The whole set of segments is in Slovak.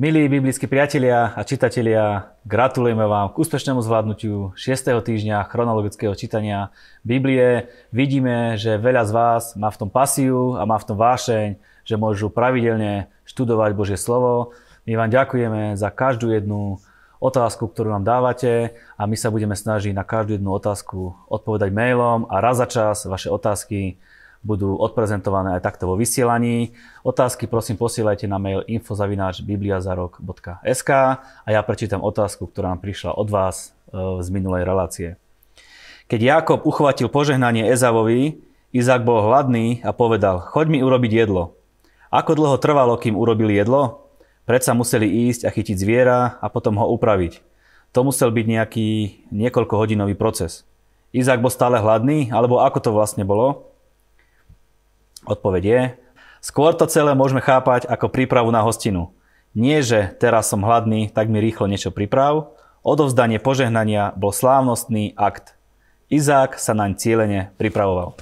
Milí biblickí priatelia a čitatelia, gratulujeme vám k úspešnému zvládnutiu 6. týždňa chronologického čítania Biblie. Vidíme, že veľa z vás má v tom pasiu a má v tom vášeň, že môžu pravidelne študovať Božie slovo. My vám ďakujeme za každú jednu otázku, ktorú nám dávate a my sa budeme snažiť na každú jednu otázku odpovedať mailom a raz za čas vaše otázky budú odprezentované aj takto vo vysielaní. Otázky prosím posielajte na mail infozavináčbibliazarok.sk a ja prečítam otázku, ktorá nám prišla od vás e, z minulej relácie. Keď Jakob uchvatil požehnanie Ezavovi, Izák bol hladný a povedal, choď mi urobiť jedlo. Ako dlho trvalo, kým urobili jedlo? Predsa museli ísť a chytiť zviera a potom ho upraviť. To musel byť nejaký niekoľkohodinový proces. Izák bol stále hladný, alebo ako to vlastne bolo? Odpoveď je, skôr to celé môžeme chápať ako prípravu na hostinu. Nie, že teraz som hladný, tak mi rýchlo niečo priprav. Odovzdanie požehnania bol slávnostný akt. Izák sa naň cieľene pripravoval.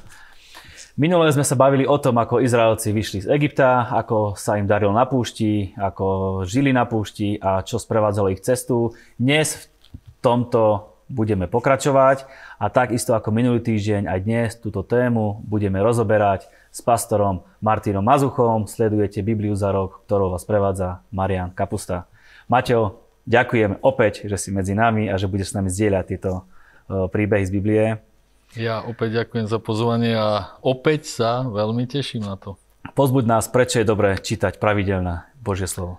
Minulé sme sa bavili o tom, ako Izraelci vyšli z Egypta, ako sa im darilo na púšti, ako žili na púšti a čo sprevádzalo ich cestu. Dnes v tomto budeme pokračovať a takisto ako minulý týždeň aj dnes túto tému budeme rozoberať s pastorom Martinom Mazuchom. Sledujete Bibliu za rok, ktorou vás prevádza Marian Kapusta. Mateo, ďakujem opäť, že si medzi nami a že budeš s nami zdieľať tieto e, príbehy z Biblie. Ja opäť ďakujem za pozvanie a opäť sa veľmi teším na to. Pozbuď nás, prečo je dobré čítať pravidelné Božie slovo.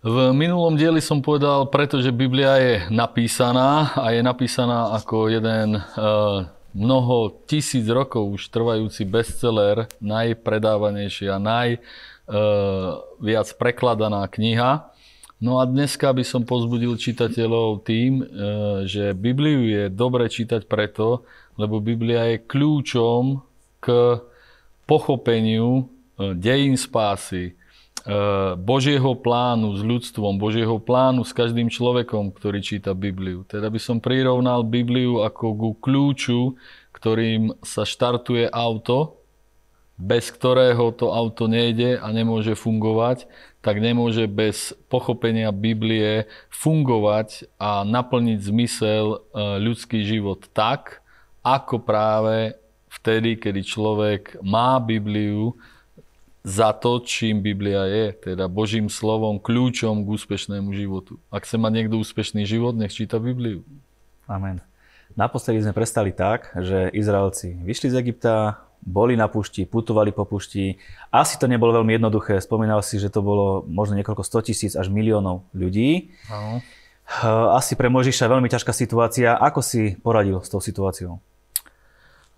V minulom dieli som povedal, pretože Biblia je napísaná a je napísaná ako jeden uh, mnoho tisíc rokov už trvajúci bestseller, najpredávanejší a najviac e, prekladaná kniha. No a dneska by som pozbudil čitateľov tým, e, že Bibliu je dobre čítať preto, lebo Biblia je kľúčom k pochopeniu e, dejín spásy, Božieho plánu s ľudstvom, Božieho plánu s každým človekom, ktorý číta Bibliu. Teda by som prirovnal Bibliu ako ku kľúču, ktorým sa štartuje auto, bez ktorého to auto nejde a nemôže fungovať, tak nemôže bez pochopenia Biblie fungovať a naplniť zmysel e, ľudský život tak, ako práve vtedy, kedy človek má Bibliu, za to, čím Biblia je, teda Božím slovom, kľúčom k úspešnému životu. Ak chce mať niekto úspešný život, nech číta Bibliu. Amen. Naposledy sme prestali tak, že Izraelci vyšli z Egypta, boli na púšti, putovali po púšti. Asi to nebolo veľmi jednoduché. Spomínal si, že to bolo možno niekoľko 100 tisíc až miliónov ľudí. Aho. Asi pre Možiša veľmi ťažká situácia. Ako si poradil s tou situáciou?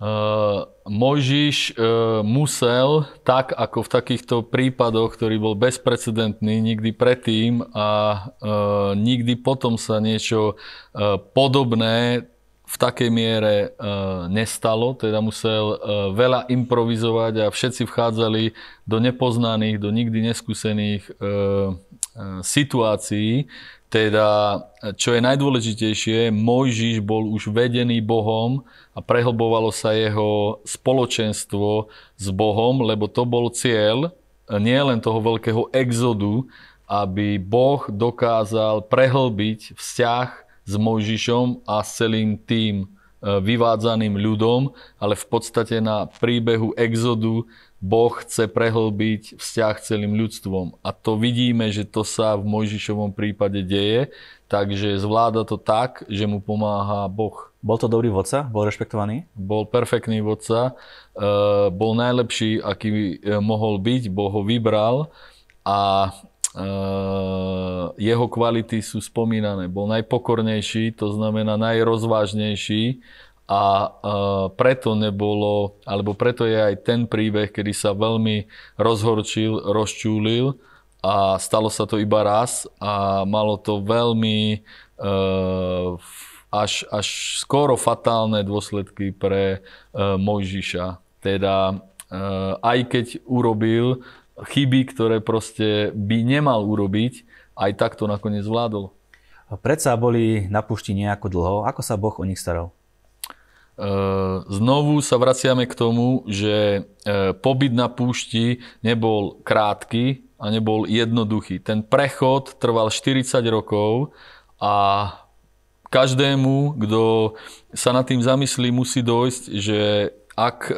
Uh, Mojžiš uh, musel, tak ako v takýchto prípadoch, ktorý bol bezprecedentný nikdy predtým a uh, nikdy potom sa niečo podobné v takej miere uh, nestalo, teda musel uh, veľa improvizovať a všetci vchádzali do nepoznaných, do nikdy neskúsených uh, situácií. Teda, čo je najdôležitejšie, Mojžiš bol už vedený Bohom a prehlbovalo sa jeho spoločenstvo s Bohom, lebo to bol cieľ nie len toho veľkého exodu, aby Boh dokázal prehlbiť vzťah s Mojžišom a s celým tým e, vyvádzaným ľudom, ale v podstate na príbehu exodu Boh chce prehlbiť vzťah celým ľudstvom. A to vidíme, že to sa v Mojžišovom prípade deje, takže zvláda to tak, že mu pomáha Boh. Bol to dobrý vodca? Bol rešpektovaný? Bol perfektný vodca. E, bol najlepší, aký e, mohol byť. Boh ho vybral a e, jeho kvality sú spomínané. Bol najpokornejší, to znamená najrozvážnejší a preto nebolo, alebo preto je aj ten príbeh, kedy sa veľmi rozhorčil, rozčúlil a stalo sa to iba raz a malo to veľmi e, až, až skoro fatálne dôsledky pre e, Mojžiša. Teda e, aj keď urobil chyby, ktoré proste by nemal urobiť, aj tak to nakoniec zvládol. Predsa boli na púšti nejako dlho. Ako sa Boh o nich staral? Znovu sa vraciame k tomu, že pobyt na púšti nebol krátky a nebol jednoduchý. Ten prechod trval 40 rokov a každému, kto sa nad tým zamyslí, musí dojsť, že ak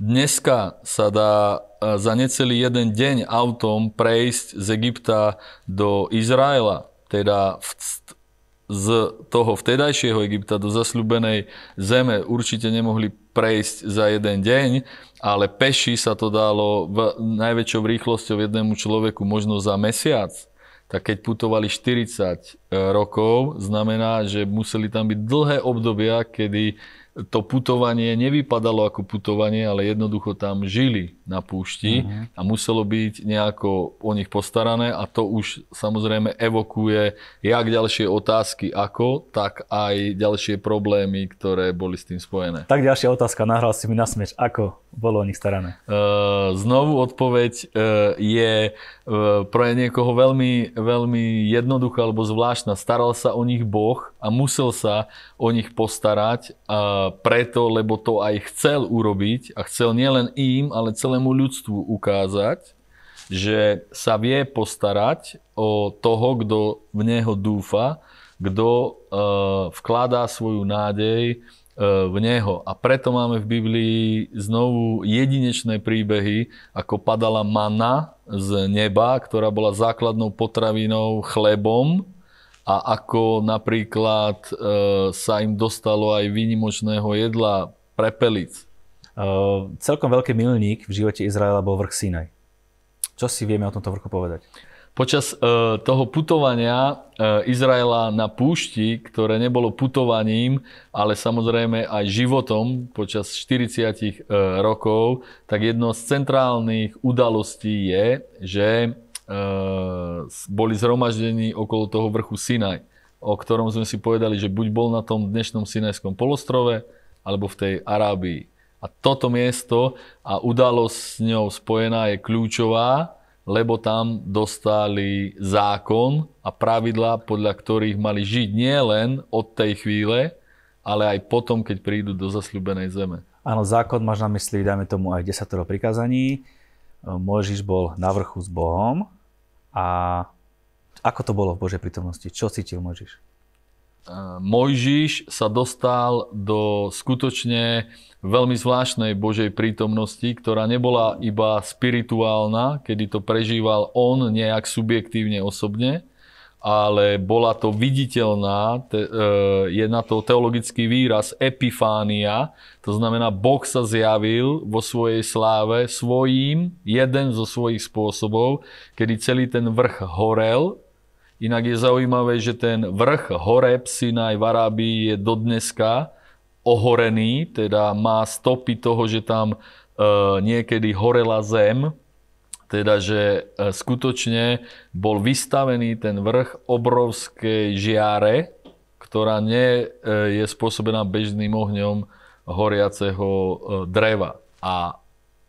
dneska sa dá za necelý jeden deň autom prejsť z Egypta do Izraela, teda z toho vtedajšieho Egypta do zasľubenej zeme určite nemohli prejsť za jeden deň, ale peši sa to dalo v najväčšou rýchlosťou jednému človeku možno za mesiac. Tak keď putovali 40 e, rokov, znamená, že museli tam byť dlhé obdobia, kedy to putovanie nevypadalo ako putovanie, ale jednoducho tam žili na púšti uh-huh. a muselo byť nejako o nich postarané a to už samozrejme evokuje jak ďalšie otázky ako, tak aj ďalšie problémy, ktoré boli s tým spojené. Tak ďalšia otázka, nahral si mi na smeč, ako bolo o nich starané? Uh, znovu odpoveď uh, je uh, pre niekoho veľmi, veľmi jednoduchá alebo zvláštna. Staral sa o nich Boh a musel sa o nich postarať uh, preto, lebo to aj chcel urobiť a chcel nielen im, ale celému ľudstvu ukázať, že sa vie postarať o toho, kto v neho dúfa, kto uh, vkladá svoju nádej uh, v neho. A preto máme v Biblii znovu jedinečné príbehy, ako padala mana z neba, ktorá bola základnou potravinou, chlebom, a ako napríklad e, sa im dostalo aj výnimočného jedla prepelic. Uh, celkom veľký milník v živote Izraela bol vrch Sinaj. Čo si vieme o tomto vrchu povedať? Počas uh, toho putovania uh, Izraela na púšti, ktoré nebolo putovaním, ale samozrejme aj životom počas 40 uh, rokov, tak jedno z centrálnych udalostí je, že boli zhromaždení okolo toho vrchu Sinaj, o ktorom sme si povedali, že buď bol na tom dnešnom Sinajskom polostrove, alebo v tej Arábii. A toto miesto a udalosť s ňou spojená je kľúčová, lebo tam dostali zákon a pravidlá, podľa ktorých mali žiť nielen od tej chvíle, ale aj potom, keď prídu do zasľubenej zeme. Áno, zákon máš na mysli, dáme tomu aj desatoro prikázaní. Mojžiš bol na vrchu s Bohom a ako to bolo v Božej prítomnosti? Čo cítil Mojžiš? Mojžiš sa dostal do skutočne veľmi zvláštnej Božej prítomnosti, ktorá nebola iba spirituálna, kedy to prežíval on nejak subjektívne osobne, ale bola to viditeľná, te, e, je na to teologický výraz epifánia, to znamená, Boh sa zjavil vo svojej sláve svojím, jeden zo svojich spôsobov, kedy celý ten vrch horel. Inak je zaujímavé, že ten vrch Horeb Sinaj v Arábii je dodneska ohorený, teda má stopy toho, že tam e, niekedy horela zem, teda, že e, skutočne bol vystavený ten vrch obrovskej žiare, ktorá nie e, je spôsobená bežným ohňom horiaceho e, dreva. A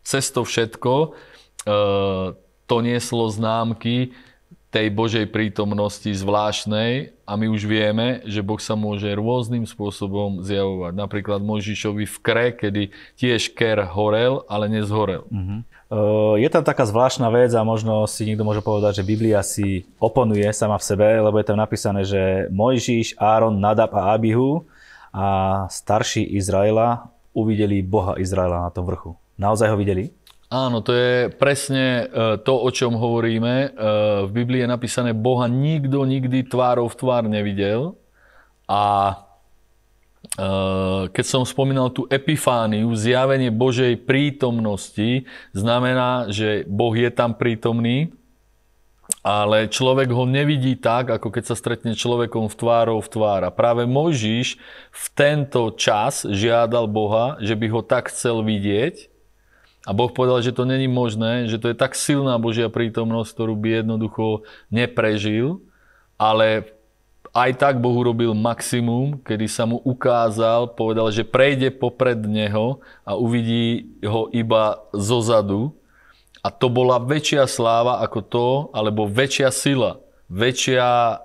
cez to všetko to nieslo známky tej Božej prítomnosti zvláštnej a my už vieme, že Boh sa môže rôznym spôsobom zjavovať. Napríklad Mojžišovi v Kre, kedy tiež Ker horel, ale nezhorel. Uh-huh. Je tam taká zvláštna vec a možno si niekto môže povedať, že Biblia si oponuje sama v sebe, lebo je tam napísané, že Mojžiš, Áron, Nadab a Abihu a starší Izraela uvideli Boha Izraela na tom vrchu. Naozaj ho videli? Áno, to je presne e, to, o čom hovoríme. E, v Biblii je napísané, Boha nikto nikdy tvárov v tvár nevidel. A Eh, keď som spomínal tú epifániu, zjavenie Božej prítomnosti, znamená, že Boh je tam prítomný, ale človek ho nevidí tak, ako keď sa stretne človekom v tvárov v tvár. A práve Mojžiš v tento čas žiadal Boha, že by ho tak chcel vidieť. A Boh povedal, že to není možné, že to je tak silná Božia prítomnosť, ktorú by jednoducho neprežil. Ale aj tak Boh urobil maximum, kedy sa mu ukázal, povedal, že prejde popred neho a uvidí ho iba zozadu. A to bola väčšia sláva ako to, alebo väčšia sila väčšia e,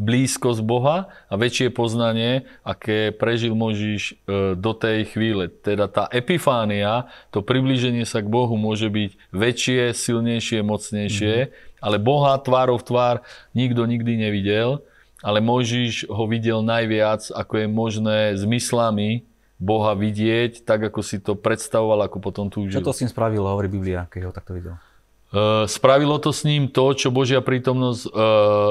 blízkosť Boha a väčšie poznanie, aké prežil Možiš e, do tej chvíle. Teda tá epifánia, to priblíženie sa k Bohu môže byť väčšie, silnejšie, mocnejšie, mm-hmm. ale Boha tvárov tvár nikto nikdy nevidel, ale Možiš ho videl najviac, ako je možné zmyslami Boha vidieť, tak ako si to predstavoval, ako potom túžil. Čo to s ním spravilo, hovorí Biblia, keď ho takto videl? Eh, spravilo to s ním to, čo Božia prítomnosť uh,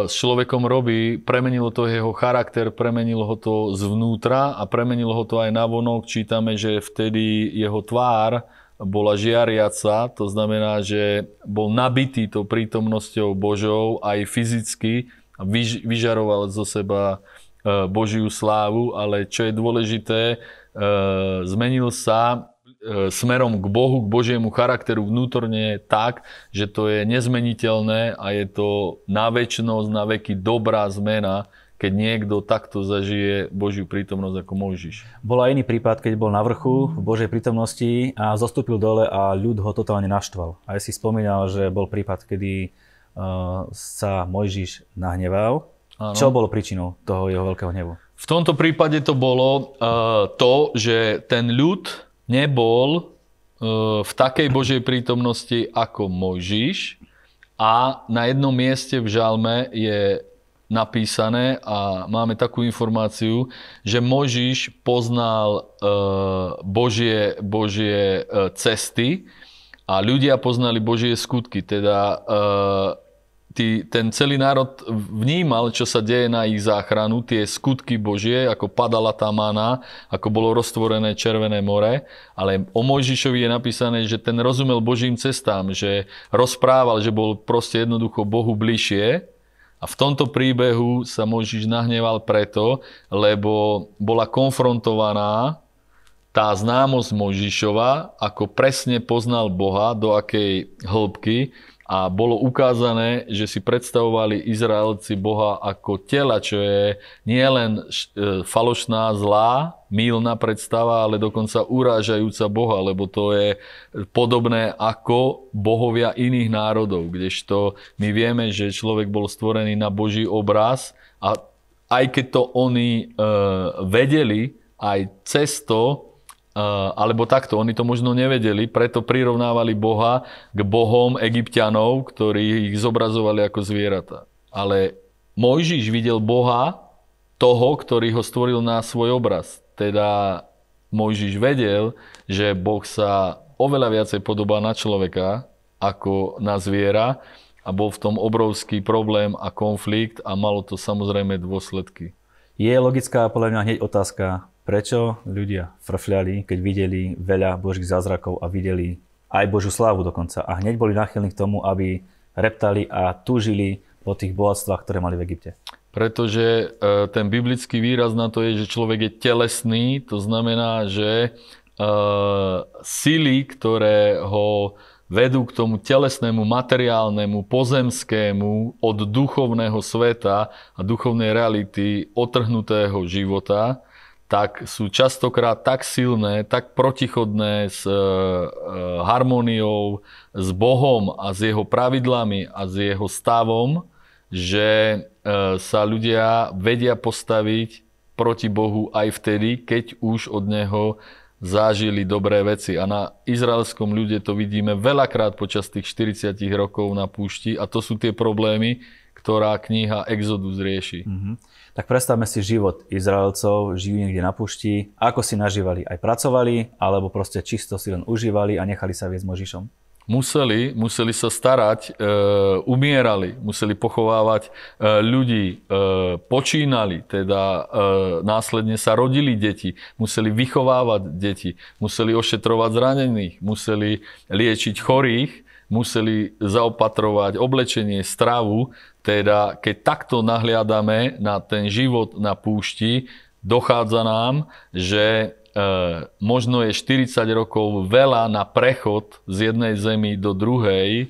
s človekom robí. Premenilo to jeho charakter, premenilo ho to zvnútra a premenilo ho to aj na vonok. Čítame, že vtedy jeho tvár bola žiariaca, to znamená, že bol nabitý tou prítomnosťou Božou aj fyzicky vyžaroval zo seba uh, Božiu slávu, ale čo je dôležité, zmenil sa E, smerom k Bohu, k Božiemu charakteru vnútorne tak, že to je nezmeniteľné a je to na väčšnosť, na veky dobrá zmena, keď niekto takto zažije Božiu prítomnosť ako Mojžiš. Bol aj iný prípad, keď bol na vrchu v Božej prítomnosti a zostúpil dole a ľud ho totálne naštval. Aj si spomínal, že bol prípad, kedy uh, sa Mojžiš nahneval. Áno. Čo bolo príčinou toho jeho veľkého hnevu? V tomto prípade to bolo uh, to, že ten ľud nebol e, v takej Božej prítomnosti ako Mojžiš a na jednom mieste v žalme je napísané a máme takú informáciu, že Mojžiš poznal e, Božie, Božie e, cesty a ľudia poznali Božie skutky. Teda tí, ten celý národ vnímal, čo sa deje na ich záchranu, tie skutky Božie, ako padala tá mana, ako bolo roztvorené Červené more, ale o Mojžišovi je napísané, že ten rozumel Božím cestám, že rozprával, že bol proste jednoducho Bohu bližšie, a v tomto príbehu sa Mojžiš nahneval preto, lebo bola konfrontovaná tá známosť Mojžišova, ako presne poznal Boha, do akej hĺbky, a bolo ukázané, že si predstavovali Izraelci Boha ako tela, čo je nielen e, falošná, zlá, mýlna predstava, ale dokonca urážajúca Boha, lebo to je podobné ako bohovia iných národov, kdežto my vieme, že človek bol stvorený na Boží obraz a aj keď to oni e, vedeli, aj cesto alebo takto, oni to možno nevedeli, preto prirovnávali Boha k bohom egyptianov, ktorí ich zobrazovali ako zvieratá. Ale Mojžiš videl Boha, toho, ktorý ho stvoril na svoj obraz. Teda Mojžiš vedel, že Boh sa oveľa viacej podobá na človeka ako na zviera a bol v tom obrovský problém a konflikt a malo to samozrejme dôsledky. Je logická podľa mňa hneď otázka, Prečo ľudia frfľali, keď videli veľa Božích zázrakov a videli aj Božiu slávu dokonca a hneď boli náchylní k tomu, aby reptali a túžili po tých bohatstvách, ktoré mali v Egypte? Pretože e, ten biblický výraz na to je, že človek je telesný, to znamená, že uh, sily, ktoré ho vedú k tomu telesnému, materiálnemu, pozemskému od duchovného sveta a duchovnej reality otrhnutého života, tak sú častokrát tak silné, tak protichodné s e, e, harmóniou, s Bohom a s jeho pravidlami a s jeho stavom, že e, sa ľudia vedia postaviť proti Bohu aj vtedy, keď už od Neho zažili dobré veci. A na izraelskom ľude to vidíme veľakrát počas tých 40 rokov na púšti a to sú tie problémy, ktorá kniha Exodus rieši. Mm-hmm. Tak predstavme si život Izraelcov, žijú niekde na pušti, ako si nažívali, aj pracovali, alebo proste čisto si len užívali a nechali sa viesť Možišom? Museli, museli sa starať, e, umierali, museli pochovávať e, ľudí, e, počínali, teda e, následne sa rodili deti, museli vychovávať deti, museli ošetrovať zranených, museli liečiť chorých, museli zaopatrovať oblečenie, stravu, teda keď takto nahliadame na ten život na púšti, dochádza nám, že e, možno je 40 rokov veľa na prechod z jednej zemi do druhej e,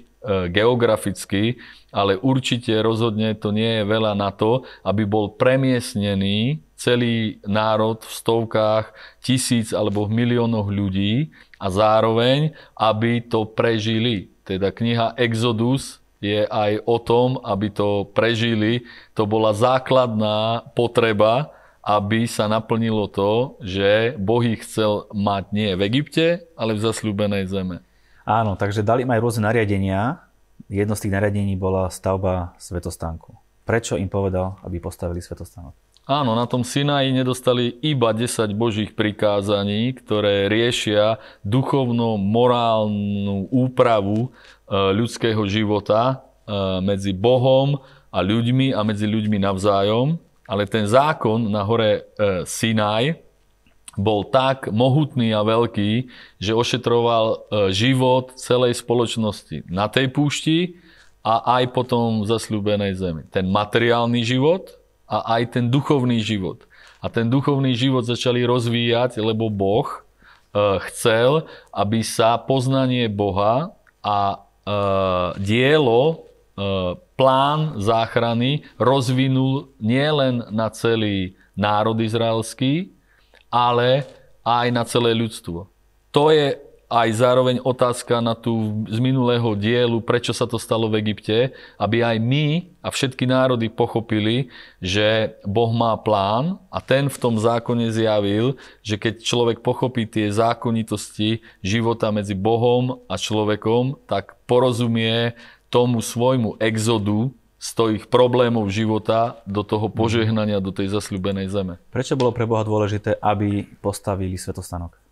geograficky, ale určite rozhodne to nie je veľa na to, aby bol premiesnený celý národ v stovkách tisíc alebo v miliónoch ľudí a zároveň, aby to prežili. Teda kniha Exodus je aj o tom, aby to prežili. To bola základná potreba, aby sa naplnilo to, že Boh ich chcel mať nie v Egypte, ale v zasľúbenej zeme. Áno, takže dali im aj rôzne nariadenia. Jedno z tých nariadení bola stavba svetostánku. Prečo im povedal, aby postavili svetostánok? Áno, na tom Sinaji nedostali iba 10 božích prikázaní, ktoré riešia duchovno-morálnu úpravu ľudského života e, medzi Bohom a ľuďmi a medzi ľuďmi navzájom, ale ten zákon na hore e, Sinaj bol tak mohutný a veľký, že ošetroval život celej spoločnosti na tej púšti a aj potom v zasľúbenej zemi. Ten materiálny život, a aj ten duchovný život. A ten duchovný život začali rozvíjať, lebo Boh e, chcel, aby sa poznanie Boha a e, dielo, e, plán záchrany rozvinul nielen na celý národ izraelský, ale aj na celé ľudstvo. To je aj zároveň otázka na tú z minulého dielu, prečo sa to stalo v Egypte, aby aj my a všetky národy pochopili, že Boh má plán a ten v tom zákone zjavil, že keď človek pochopí tie zákonitosti života medzi Bohom a človekom, tak porozumie tomu svojmu exodu, z tých problémov života do toho požehnania, do tej zasľúbenej zeme. Prečo bolo pre Boha dôležité, aby postavili svetostanok?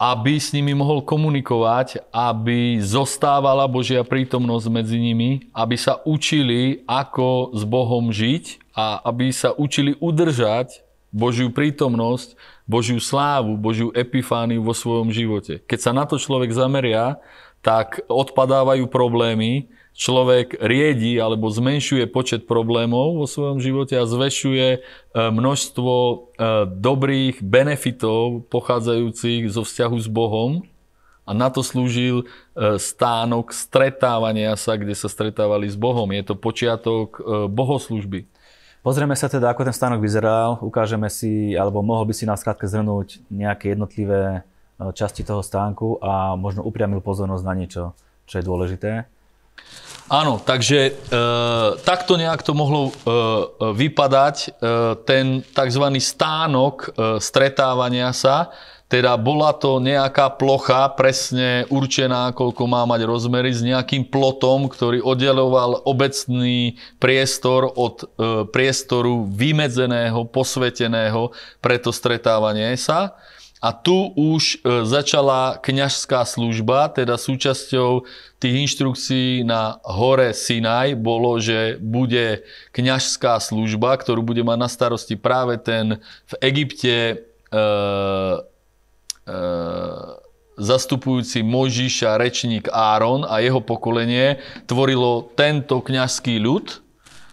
Aby s nimi mohol komunikovať, aby zostávala Božia prítomnosť medzi nimi, aby sa učili, ako s Bohom žiť a aby sa učili udržať Božiu prítomnosť, Božiu slávu, Božiu epifániu vo svojom živote. Keď sa na to človek zameria, tak odpadávajú problémy, človek riedi alebo zmenšuje počet problémov vo svojom živote a zväčšuje e, množstvo e, dobrých benefitov pochádzajúcich zo vzťahu s Bohom. A na to slúžil e, stánok stretávania sa, kde sa stretávali s Bohom. Je to počiatok bohoslužby. Pozrieme sa teda, ako ten stánok vyzeral, ukážeme si, alebo mohol by si nás krátke zhrnúť nejaké jednotlivé časti toho stánku a možno upriamil pozornosť na niečo, čo je dôležité. Áno, takže e, takto nejak to mohlo e, vypadať, e, ten tzv. stánok e, stretávania sa, teda bola to nejaká plocha presne určená, koľko má mať rozmery, s nejakým plotom, ktorý oddeloval obecný priestor od e, priestoru vymedzeného, posveteného pre to stretávanie sa. A tu už e, začala kňažská služba, teda súčasťou tých inštrukcií na hore Sinaj bolo, že bude kňažská služba, ktorú bude mať na starosti práve ten v Egypte e, e, zastupujúci Mojžiša rečník Áron a jeho pokolenie tvorilo tento kňažský ľud,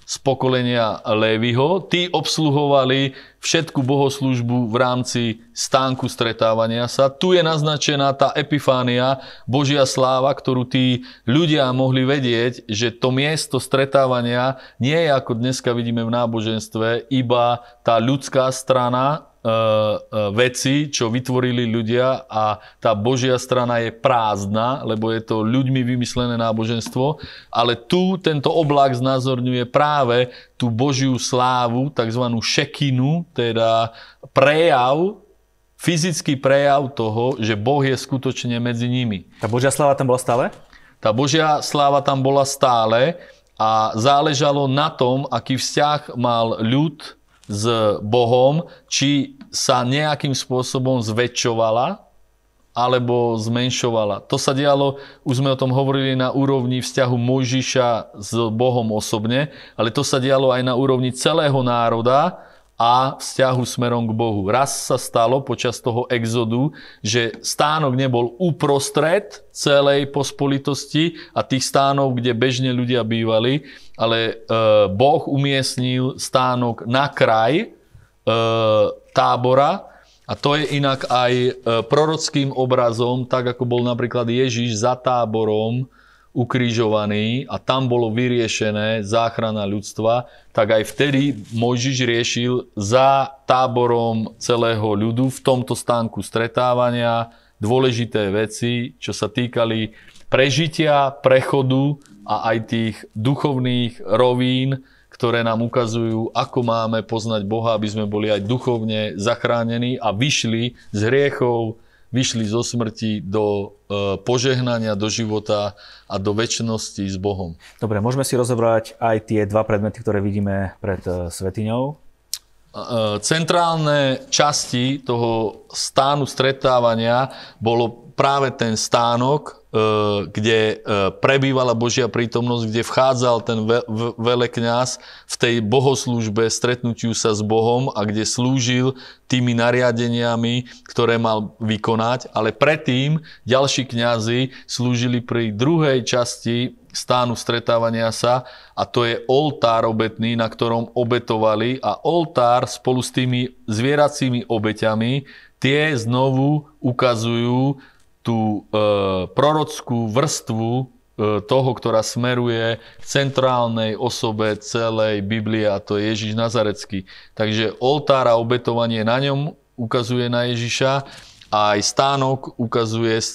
z pokolenia Lévyho. Tí obsluhovali všetku bohoslužbu v rámci stánku stretávania sa. Tu je naznačená tá epifánia, Božia sláva, ktorú tí ľudia mohli vedieť, že to miesto stretávania nie je ako dneska vidíme v náboženstve, iba tá ľudská strana, veci, čo vytvorili ľudia a tá Božia strana je prázdna, lebo je to ľuďmi vymyslené náboženstvo, ale tu tento oblak znázorňuje práve tú Božiu slávu, tzv. šekinu, teda prejav, fyzický prejav toho, že Boh je skutočne medzi nimi. Tá Božia sláva tam bola stále? Tá Božia sláva tam bola stále a záležalo na tom, aký vzťah mal ľud s Bohom, či sa nejakým spôsobom zväčšovala alebo zmenšovala. To sa dialo, už sme o tom hovorili na úrovni vzťahu Mojžiša s Bohom osobne, ale to sa dialo aj na úrovni celého národa, a vzťahu smerom k Bohu. Raz sa stalo počas toho exodu, že stánok nebol uprostred celej pospolitosti a tých stánov, kde bežne ľudia bývali, ale e, Boh umiestnil stánok na kraj e, tábora a to je inak aj e, prorockým obrazom, tak ako bol napríklad Ježiš za táborom, ukrižovaný a tam bolo vyriešené záchrana ľudstva, tak aj vtedy Mojžiš riešil za táborom celého ľudu v tomto stánku stretávania dôležité veci, čo sa týkali prežitia, prechodu a aj tých duchovných rovín, ktoré nám ukazujú, ako máme poznať Boha, aby sme boli aj duchovne zachránení a vyšli z hriechov, vyšli zo smrti do e, požehnania, do života a do väčšnosti s Bohom. Dobre, môžeme si rozobrať aj tie dva predmety, ktoré vidíme pred e, svetiňou. E, centrálne časti toho stánu stretávania bolo práve ten stánok, kde e, prebývala Božia prítomnosť, kde vchádzal ten veľkňaz v tej bohoslužbe, stretnutiu sa s Bohom a kde slúžil tými nariadeniami, ktoré mal vykonať. Ale predtým ďalší kňazi slúžili pri druhej časti stánu stretávania sa a to je oltár obetný, na ktorom obetovali a oltár spolu s tými zvieracími obeťami tie znovu ukazujú tú e, prorockú vrstvu e, toho, ktorá smeruje k centrálnej osobe celej Biblie a to je Ježiš Nazarecký. Takže oltár a obetovanie na ňom ukazuje na Ježiša a aj stánok ukazuje e,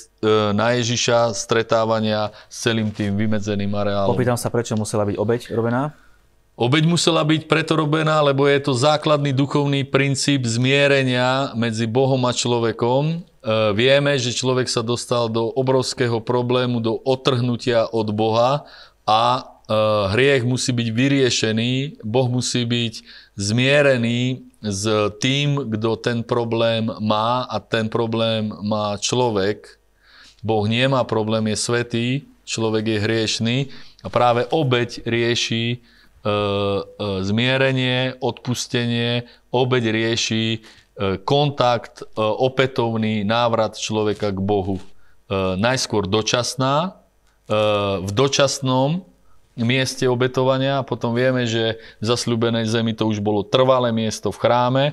na Ježiša stretávania s celým tým vymedzeným areálom. Opýtam sa, prečo musela byť obeď robená? Obeď musela byť preto robená, lebo je to základný duchovný princíp zmierenia medzi Bohom a človekom. E, vieme, že človek sa dostal do obrovského problému, do otrhnutia od Boha a e, hriech musí byť vyriešený, Boh musí byť zmierený s tým, kto ten problém má a ten problém má človek. Boh nemá problém, je svetý, človek je hriešný a práve obeď rieši e, e, zmierenie, odpustenie, obeď rieši kontakt, e, opätovný návrat človeka k Bohu. E, najskôr dočasná, e, v dočasnom mieste obetovania potom vieme, že v zasľúbenej zemi to už bolo trvalé miesto v chráme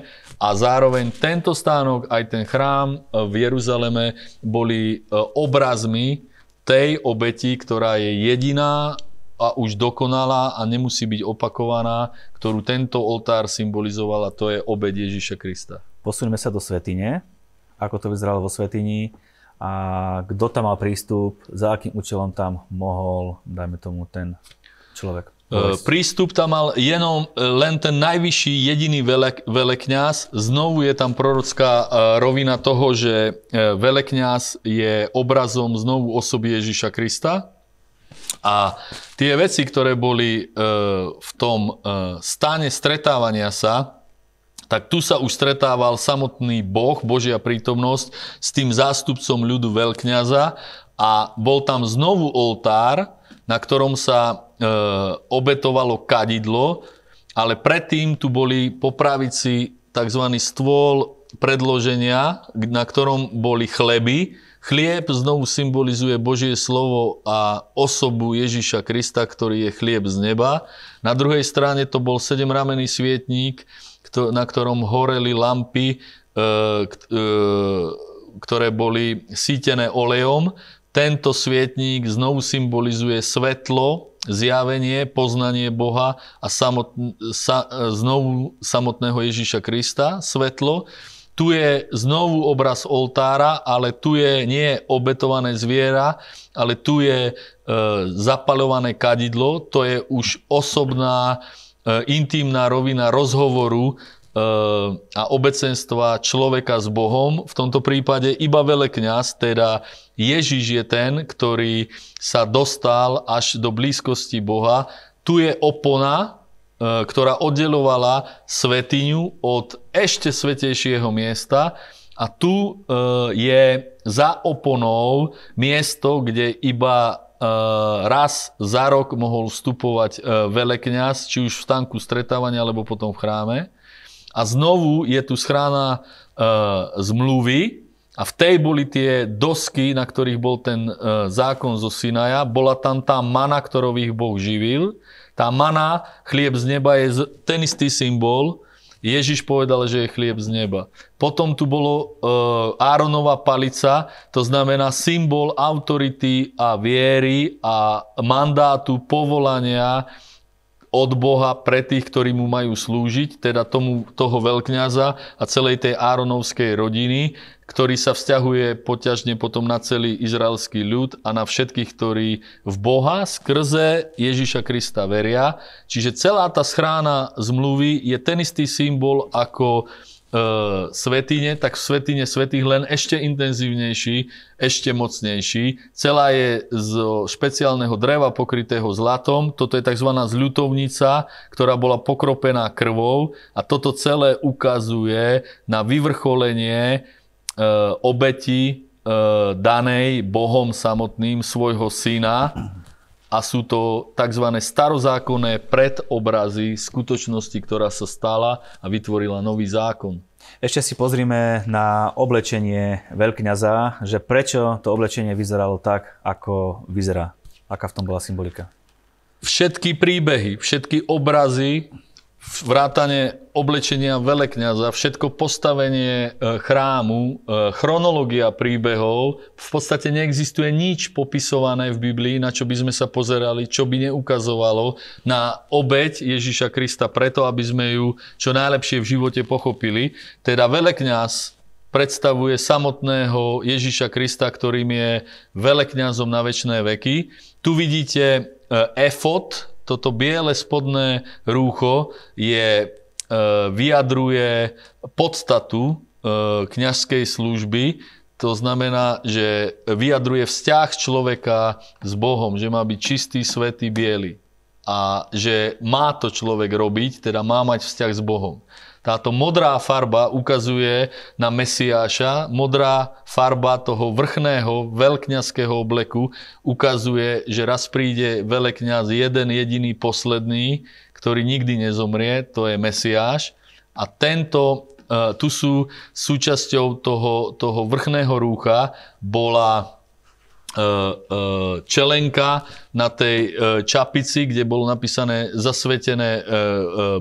a zároveň tento stánok, aj ten chrám v Jeruzaleme boli e, obrazmi tej obeti, ktorá je jediná a už dokonalá a nemusí byť opakovaná, ktorú tento oltár symbolizoval a to je obed Ježíša Krista. Posunieme sa do svetine, ako to vyzeralo vo svetini a kto tam mal prístup, za akým účelom tam mohol, dajme tomu, ten človek. E, prístup tam mal jenom e, len ten najvyšší jediný velek, velekňaz. Znovu je tam prorocká e, rovina toho, že velekňaz je obrazom znovu osoby Ježíša Krista. A tie veci, ktoré boli v tom stane stretávania sa, tak tu sa už stretával samotný Boh, Božia prítomnosť s tým zástupcom ľudu veľkňaza a bol tam znovu oltár, na ktorom sa e, obetovalo kadidlo, ale predtým tu boli po pravici tzv. stôl predloženia, na ktorom boli chleby. Chlieb znovu symbolizuje Božie slovo a osobu Ježíša Krista, ktorý je chlieb z neba. Na druhej strane to bol sedemramený svietník, na ktorom horeli lampy, e, e, ktoré boli sítené olejom. Tento svietník znovu symbolizuje svetlo, zjavenie, poznanie Boha a samot, sa, znovu samotného Ježíša Krista, svetlo. Tu je znovu obraz oltára, ale tu je nie obetované zviera, ale tu je e, zapalované kadidlo. To je už osobná, e, intimná rovina rozhovoru a obecenstva človeka s Bohom. V tomto prípade iba veľkňaz, teda Ježiš je ten, ktorý sa dostal až do blízkosti Boha. Tu je opona, e, ktorá oddelovala svetiňu od ešte svetejšieho miesta a tu je za oponou miesto, kde iba raz za rok mohol vstupovať veľkňaz, či už v stánku stretávania, alebo potom v chráme. A znovu je tu schrána e, zmluvy a v tej boli tie dosky, na ktorých bol ten zákon zo Sinaja. Bola tam tá mana, ktorou ich Boh živil. Tá mana, chlieb z neba, je ten istý symbol. Ježiš povedal, že je chlieb z neba. Potom tu bolo e, Áronova palica, to znamená symbol autority a viery a mandátu, povolania, od Boha pre tých, ktorí mu majú slúžiť, teda tomu, toho veľkňaza a celej tej Áronovskej rodiny, ktorý sa vzťahuje poťažne potom na celý izraelský ľud a na všetkých, ktorí v Boha skrze Ježiša Krista veria. Čiže celá tá schrána zmluvy je ten istý symbol ako E, svetine, tak v svetine svetých len ešte intenzívnejší, ešte mocnejší. Celá je z špeciálneho dreva pokrytého zlatom. Toto je tzv. zľutovnica, ktorá bola pokropená krvou a toto celé ukazuje na vyvrcholenie e, obeti e, danej Bohom samotným svojho syna a sú to tzv. starozákonné predobrazy skutočnosti, ktorá sa stala a vytvorila nový zákon. Ešte si pozrime na oblečenie veľkňaza, že prečo to oblečenie vyzeralo tak, ako vyzerá. Aká v tom bola symbolika? Všetky príbehy, všetky obrazy vrátane oblečenia velekňaza, všetko postavenie e, chrámu, e, chronológia príbehov, v podstate neexistuje nič popisované v Biblii, na čo by sme sa pozerali, čo by neukazovalo na obeď Ježiša Krista preto, aby sme ju čo najlepšie v živote pochopili. Teda velekňaz predstavuje samotného Ježiša Krista, ktorým je velekňazom na väčšie veky. Tu vidíte e, efot, toto biele spodné rúcho je, e, vyjadruje podstatu e, kňažskej služby, to znamená, že vyjadruje vzťah človeka s Bohom, že má byť čistý, svetý, biely. A že má to človek robiť, teda má mať vzťah s Bohom. Táto modrá farba ukazuje na Mesiáša, modrá farba toho vrchného veľkňazského obleku ukazuje, že raz príde veľkňaz jeden jediný posledný, ktorý nikdy nezomrie, to je Mesiáš. A tento, e, tu sú súčasťou toho, toho vrchného rúcha bola e, e, čelenka na tej čapici, kde bolo napísané zasvetené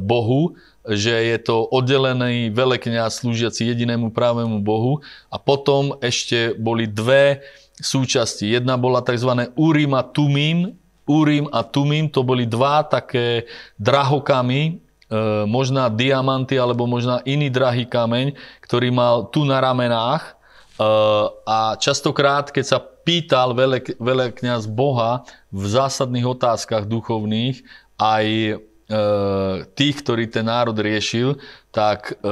Bohu že je to oddelený velekňaz slúžiaci jedinému právému Bohu a potom ešte boli dve súčasti. Jedna bola tzv. Urim a Tumim. Urim a Tumim to boli dva také drahokamy, e, možná diamanty alebo možná iný drahý kameň, ktorý mal tu na ramenách e, a častokrát, keď sa pýtal velek, velekňaz Boha v zásadných otázkach duchovných, aj tých, ktorí ten národ riešil, tak e,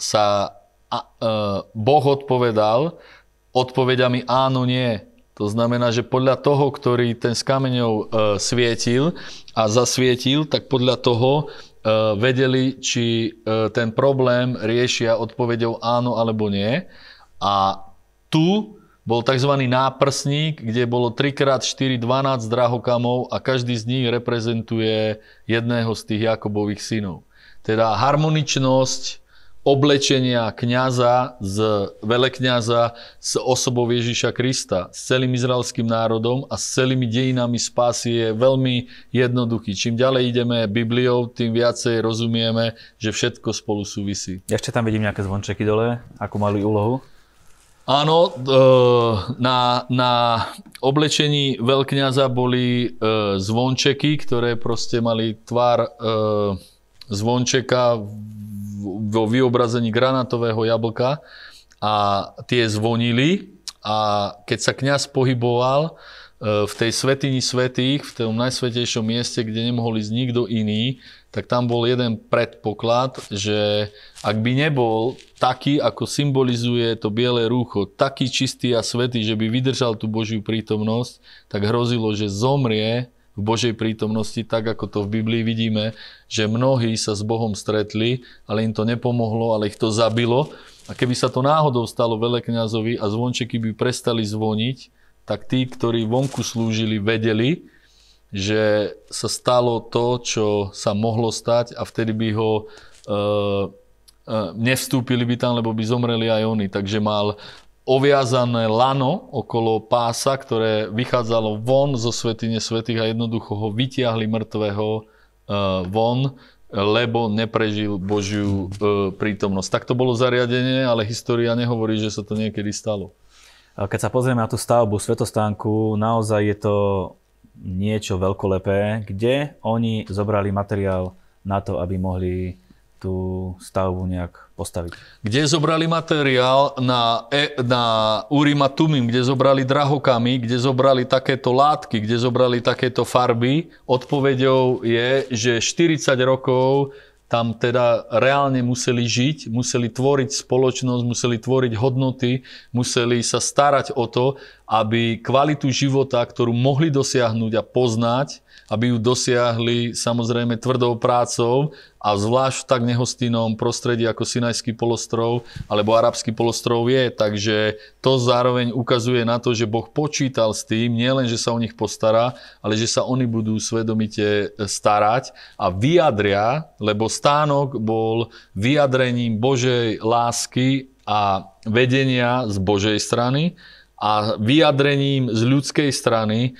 sa e, Boh odpovedal odpovedami áno, nie. To znamená, že podľa toho, ktorý ten s kameňou svietil a zasvietil, tak podľa toho vedeli, či ten problém riešia odpovedou áno alebo nie. A tu bol tzv. náprsník, kde bolo 3x4 12 drahokamov a každý z nich reprezentuje jedného z tých Jakobových synov. Teda harmoničnosť oblečenia kňaza z velekňaza s osobou Ježiša Krista, s celým izraelským národom a s celými dejinami spásy je veľmi jednoduchý. Čím ďalej ideme Bibliou, tým viacej rozumieme, že všetko spolu súvisí. Ešte tam vidím nejaké zvončeky dole, ako mali úlohu. Áno, e, na, na oblečení veľkňaza boli e, zvončeky, ktoré proste mali tvar e, zvončeka vo vyobrazení granatového jablka a tie zvonili. A keď sa kňaz pohyboval v tej svetini svetých, v tom najsvetejšom mieste, kde nemohol ísť nikto iný, tak tam bol jeden predpoklad, že ak by nebol taký, ako symbolizuje to biele rúcho, taký čistý a svetý, že by vydržal tú Božiu prítomnosť, tak hrozilo, že zomrie v Božej prítomnosti, tak ako to v Biblii vidíme, že mnohí sa s Bohom stretli, ale im to nepomohlo, ale ich to zabilo. A keby sa to náhodou stalo veľkňazovi a zvončeky by prestali zvoniť, tak tí, ktorí vonku slúžili, vedeli, že sa stalo to, čo sa mohlo stať a vtedy by ho e, e, nevstúpili by tam, lebo by zomreli aj oni. Takže mal oviazané lano okolo pása, ktoré vychádzalo von zo svetine svetých a jednoducho ho vytiahli mŕtvého e, von, lebo neprežil Božiu e, prítomnosť. Tak to bolo zariadenie, ale história nehovorí, že sa to niekedy stalo. Keď sa pozrieme na tú stavbu svetostánku, naozaj je to niečo veľkolepé, kde oni zobrali materiál na to, aby mohli tú stavbu nejak postaviť. Kde zobrali materiál na, e, na Urima Tumim, kde zobrali drahokamy, kde zobrali takéto látky, kde zobrali takéto farby. Odpovedou je, že 40 rokov tam teda reálne museli žiť, museli tvoriť spoločnosť, museli tvoriť hodnoty, museli sa starať o to, aby kvalitu života, ktorú mohli dosiahnuť a poznať, aby ju dosiahli samozrejme tvrdou prácou a zvlášť v tak nehostinnom prostredí ako Sinajský polostrov alebo Arabský polostrov je. Takže to zároveň ukazuje na to, že Boh počítal s tým, nielen, že sa o nich postará, ale že sa oni budú svedomite starať a vyjadria, lebo stánok bol vyjadrením Božej lásky a vedenia z Božej strany a vyjadrením z ľudskej strany e,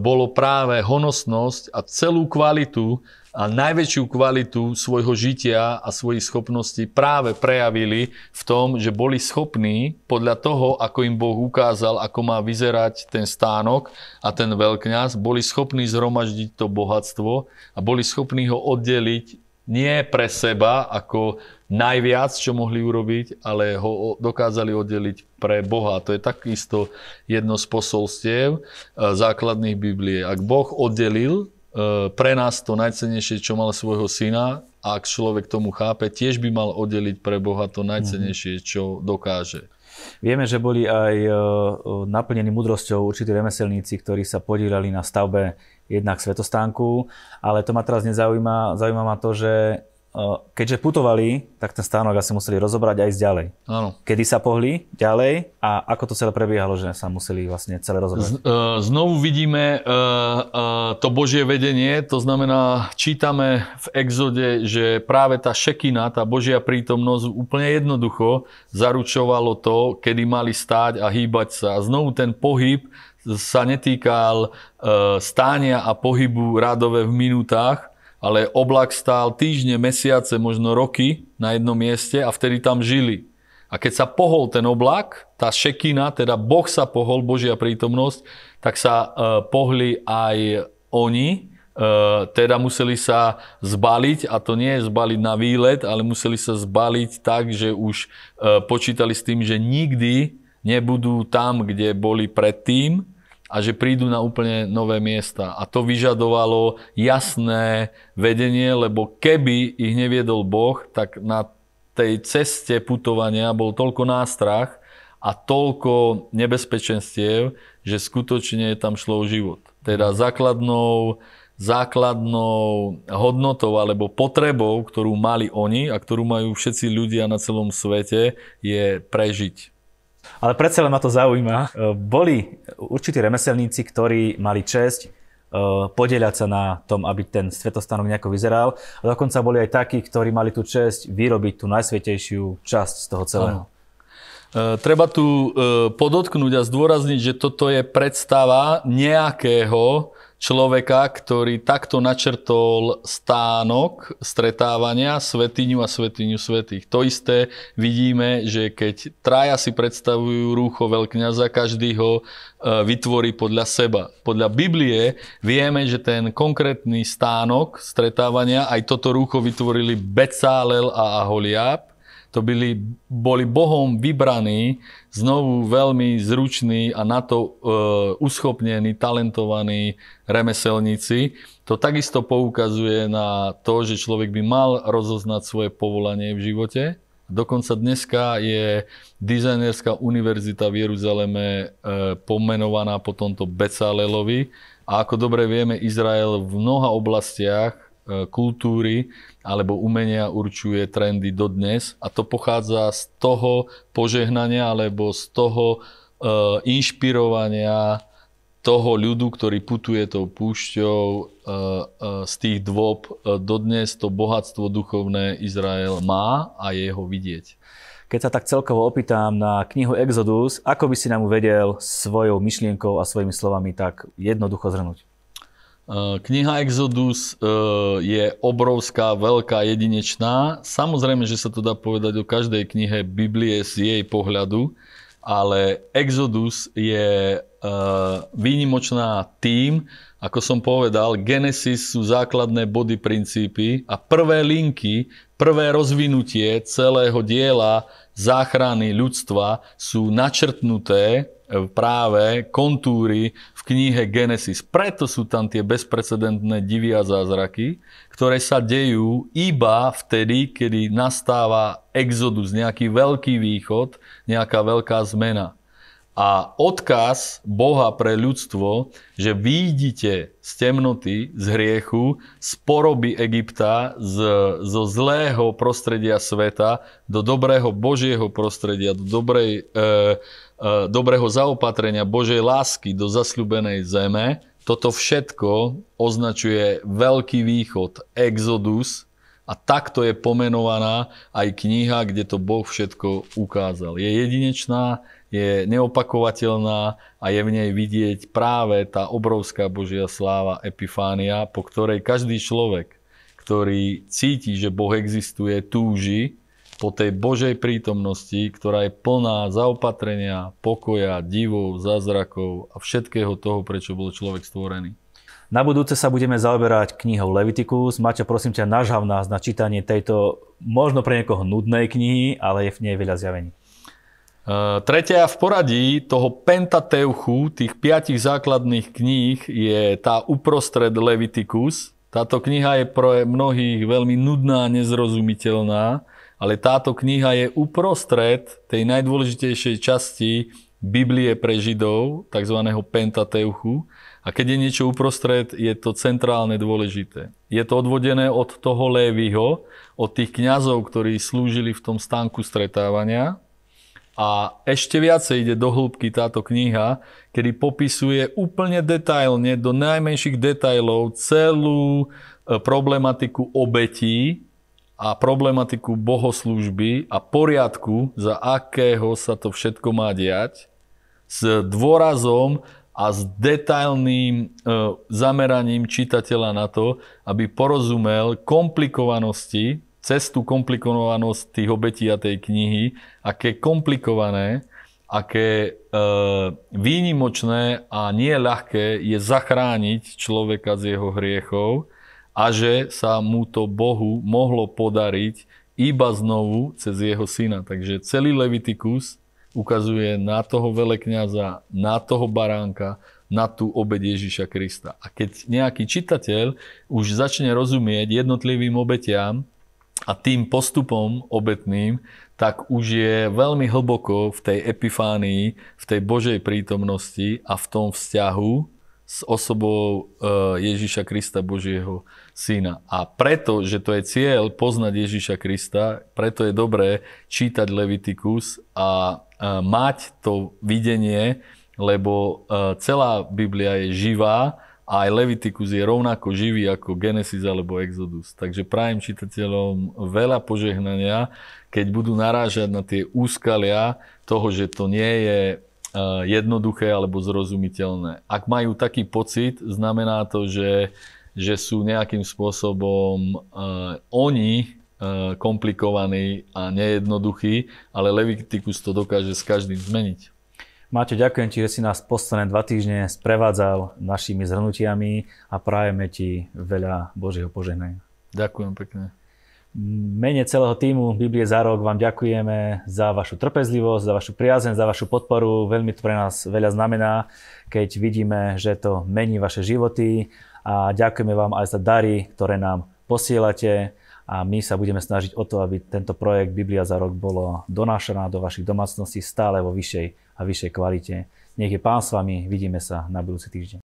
bolo práve honosnosť a celú kvalitu a najväčšiu kvalitu svojho žitia a svojich schopností práve prejavili v tom, že boli schopní podľa toho, ako im Boh ukázal, ako má vyzerať ten stánok a ten veľkňaz, boli schopní zhromaždiť to bohatstvo a boli schopní ho oddeliť nie pre seba ako najviac, čo mohli urobiť, ale ho dokázali oddeliť pre Boha. To je takisto jedno z posolstiev e, základných Biblie. Ak Boh oddelil e, pre nás to najcennejšie, čo mal svojho syna, a ak človek tomu chápe, tiež by mal oddeliť pre Boha to najcennejšie, čo dokáže. Vieme, že boli aj e, naplnení mudrosťou určití remeselníci, ktorí sa podielali na stavbe jednak svetostánku, ale to ma teraz nezaujíma. Zaujíma ma to, že keďže putovali, tak ten stánok asi museli rozobrať aj ísť ďalej. Áno. Kedy sa pohli ďalej a ako to celé prebiehalo, že sa museli vlastne celé rozobrať? E, znovu vidíme e, e, to Božie vedenie, to znamená, čítame v exode, že práve tá šekina, tá Božia prítomnosť úplne jednoducho zaručovalo to, kedy mali stáť a hýbať sa. A znovu ten pohyb sa netýkal stánia a pohybu rádové v minútach, ale oblak stál týždne, mesiace, možno roky na jednom mieste a vtedy tam žili. A keď sa pohol ten oblak, tá šekina, teda Boh sa pohol, Božia prítomnosť, tak sa uh, pohli aj oni, uh, teda museli sa zbaliť, a to nie je zbaliť na výlet, ale museli sa zbaliť tak, že už počítali s tým, že nikdy nebudú tam, kde boli predtým, a že prídu na úplne nové miesta. A to vyžadovalo jasné vedenie, lebo keby ich neviedol Boh, tak na tej ceste putovania bol toľko nástrach a toľko nebezpečenstiev, že skutočne tam šlo o život. Teda základnou, základnou hodnotou alebo potrebou, ktorú mali oni a ktorú majú všetci ľudia na celom svete, je prežiť ale predsa len ma to zaujíma. E, boli určití remeselníci, ktorí mali česť e, podieľať sa na tom, aby ten svetostánok nejako vyzeral. A dokonca boli aj takí, ktorí mali tú česť vyrobiť tú najsvetejšiu časť z toho celého. Ano. E, treba tu podotknúť a zdôrazniť, že toto je predstava nejakého človeka, ktorý takto načrtol stánok stretávania, svetiňu a svetiňu svetých. To isté vidíme, že keď traja si predstavujú rúcho veľkňaza, každý ho e, vytvorí podľa seba. Podľa Biblie vieme, že ten konkrétny stánok stretávania, aj toto rúcho vytvorili Becálel a Aholiab, to byli, boli Bohom vybraní, znovu veľmi zruční a na to e, uschopnení, talentovaní remeselníci. To takisto poukazuje na to, že človek by mal rozoznať svoje povolanie v živote. Dokonca dneska je dizajnerská univerzita v Jeruzaleme e, pomenovaná po tomto Becalelovi. A ako dobre vieme, Izrael v mnoha oblastiach kultúry alebo umenia určuje trendy dodnes a to pochádza z toho požehnania alebo z toho e, inšpirovania toho ľudu, ktorý putuje tou púšťou e, z tých dôb. Dodnes to bohatstvo duchovné Izrael má a je ho vidieť. Keď sa tak celkovo opýtam na knihu Exodus, ako by si nám vedel svojou myšlienkou a svojimi slovami tak jednoducho zhrnúť? Eh, kniha Exodus eh, je obrovská, veľká, jedinečná. Samozrejme, že sa to dá povedať o každej knihe Biblie z jej pohľadu, ale Exodus je výnimočná tým, ako som povedal, Genesis sú základné body, princípy a prvé linky, prvé rozvinutie celého diela záchrany ľudstva sú načrtnuté práve kontúry v knihe Genesis. Preto sú tam tie bezprecedentné divy a zázraky, ktoré sa dejú iba vtedy, kedy nastáva exodus, nejaký veľký východ, nejaká veľká zmena. A odkaz Boha pre ľudstvo, že vidíte z temnoty, z hriechu, z poroby Egypta, z, zo zlého prostredia sveta do dobrého Božieho prostredia, do dobrej, e, e, dobrého zaopatrenia Božej lásky do zasľubenej zeme, toto všetko označuje Veľký východ, Exodus, a takto je pomenovaná aj kniha, kde to Boh všetko ukázal. Je jedinečná, je neopakovateľná a je v nej vidieť práve tá obrovská Božia sláva Epifánia, po ktorej každý človek, ktorý cíti, že Boh existuje, túži po tej Božej prítomnosti, ktorá je plná zaopatrenia, pokoja, divov, zázrakov a všetkého toho, prečo bol človek stvorený. Na budúce sa budeme zaoberať knihou Leviticus. Maťo, prosím ťa, nažhav nás na čítanie tejto možno pre niekoho nudnej knihy, ale je v nej veľa zjavení. Uh, tretia v poradí toho Pentateuchu, tých piatich základných kníh, je tá uprostred Leviticus. Táto kniha je pre mnohých veľmi nudná, nezrozumiteľná, ale táto kniha je uprostred tej najdôležitejšej časti Biblie pre Židov, tzv. Pentateuchu. A keď je niečo uprostred, je to centrálne dôležité. Je to odvodené od toho Lévyho, od tých kňazov, ktorí slúžili v tom stánku stretávania. A ešte viacej ide do hĺbky táto kniha, kedy popisuje úplne detailne, do najmenších detailov celú e, problematiku obetí a problematiku bohoslúžby a poriadku, za akého sa to všetko má diať, s dôrazom a s detailným e, zameraním čitateľa na to, aby porozumel komplikovanosti, cestu komplikovanosť tých obetí a tej knihy, aké komplikované, aké e, výnimočné a nie ľahké je zachrániť človeka z jeho hriechov a že sa mu to Bohu mohlo podariť iba znovu cez jeho syna. Takže celý Levitikus ukazuje na toho velekňaza, na toho baránka, na tú obed Ježiša Krista. A keď nejaký čitateľ už začne rozumieť jednotlivým obetiam a tým postupom obetným, tak už je veľmi hlboko v tej epifánii, v tej Božej prítomnosti a v tom vzťahu s osobou eh, Ježiša Krista, Božieho syna. A preto, že to je cieľ poznať Ježiša Krista, preto je dobré čítať Levitikus a mať to videnie, lebo celá Biblia je živá a aj Levitikus je rovnako živý ako Genesis alebo Exodus. Takže prajem čitateľom veľa požehnania, keď budú narážať na tie úskalia toho, že to nie je jednoduché alebo zrozumiteľné. Ak majú taký pocit, znamená to, že, že sú nejakým spôsobom uh, oni uh, komplikovaní a nejednoduchí, ale Leviticus to dokáže s každým zmeniť. Maťo, ďakujem ti, že si nás posledné dva týždne sprevádzal našimi zhrnutiami a prajeme ti veľa Božieho požehnania. Ďakujem pekne mene celého týmu Biblie za rok vám ďakujeme za vašu trpezlivosť, za vašu priazeň, za vašu podporu. Veľmi to pre nás veľa znamená, keď vidíme, že to mení vaše životy a ďakujeme vám aj za dary, ktoré nám posielate a my sa budeme snažiť o to, aby tento projekt Biblia za rok bolo donášaná do vašich domácností stále vo vyššej a vyššej kvalite. Nech je Pán s vami, vidíme sa na budúci týždeň.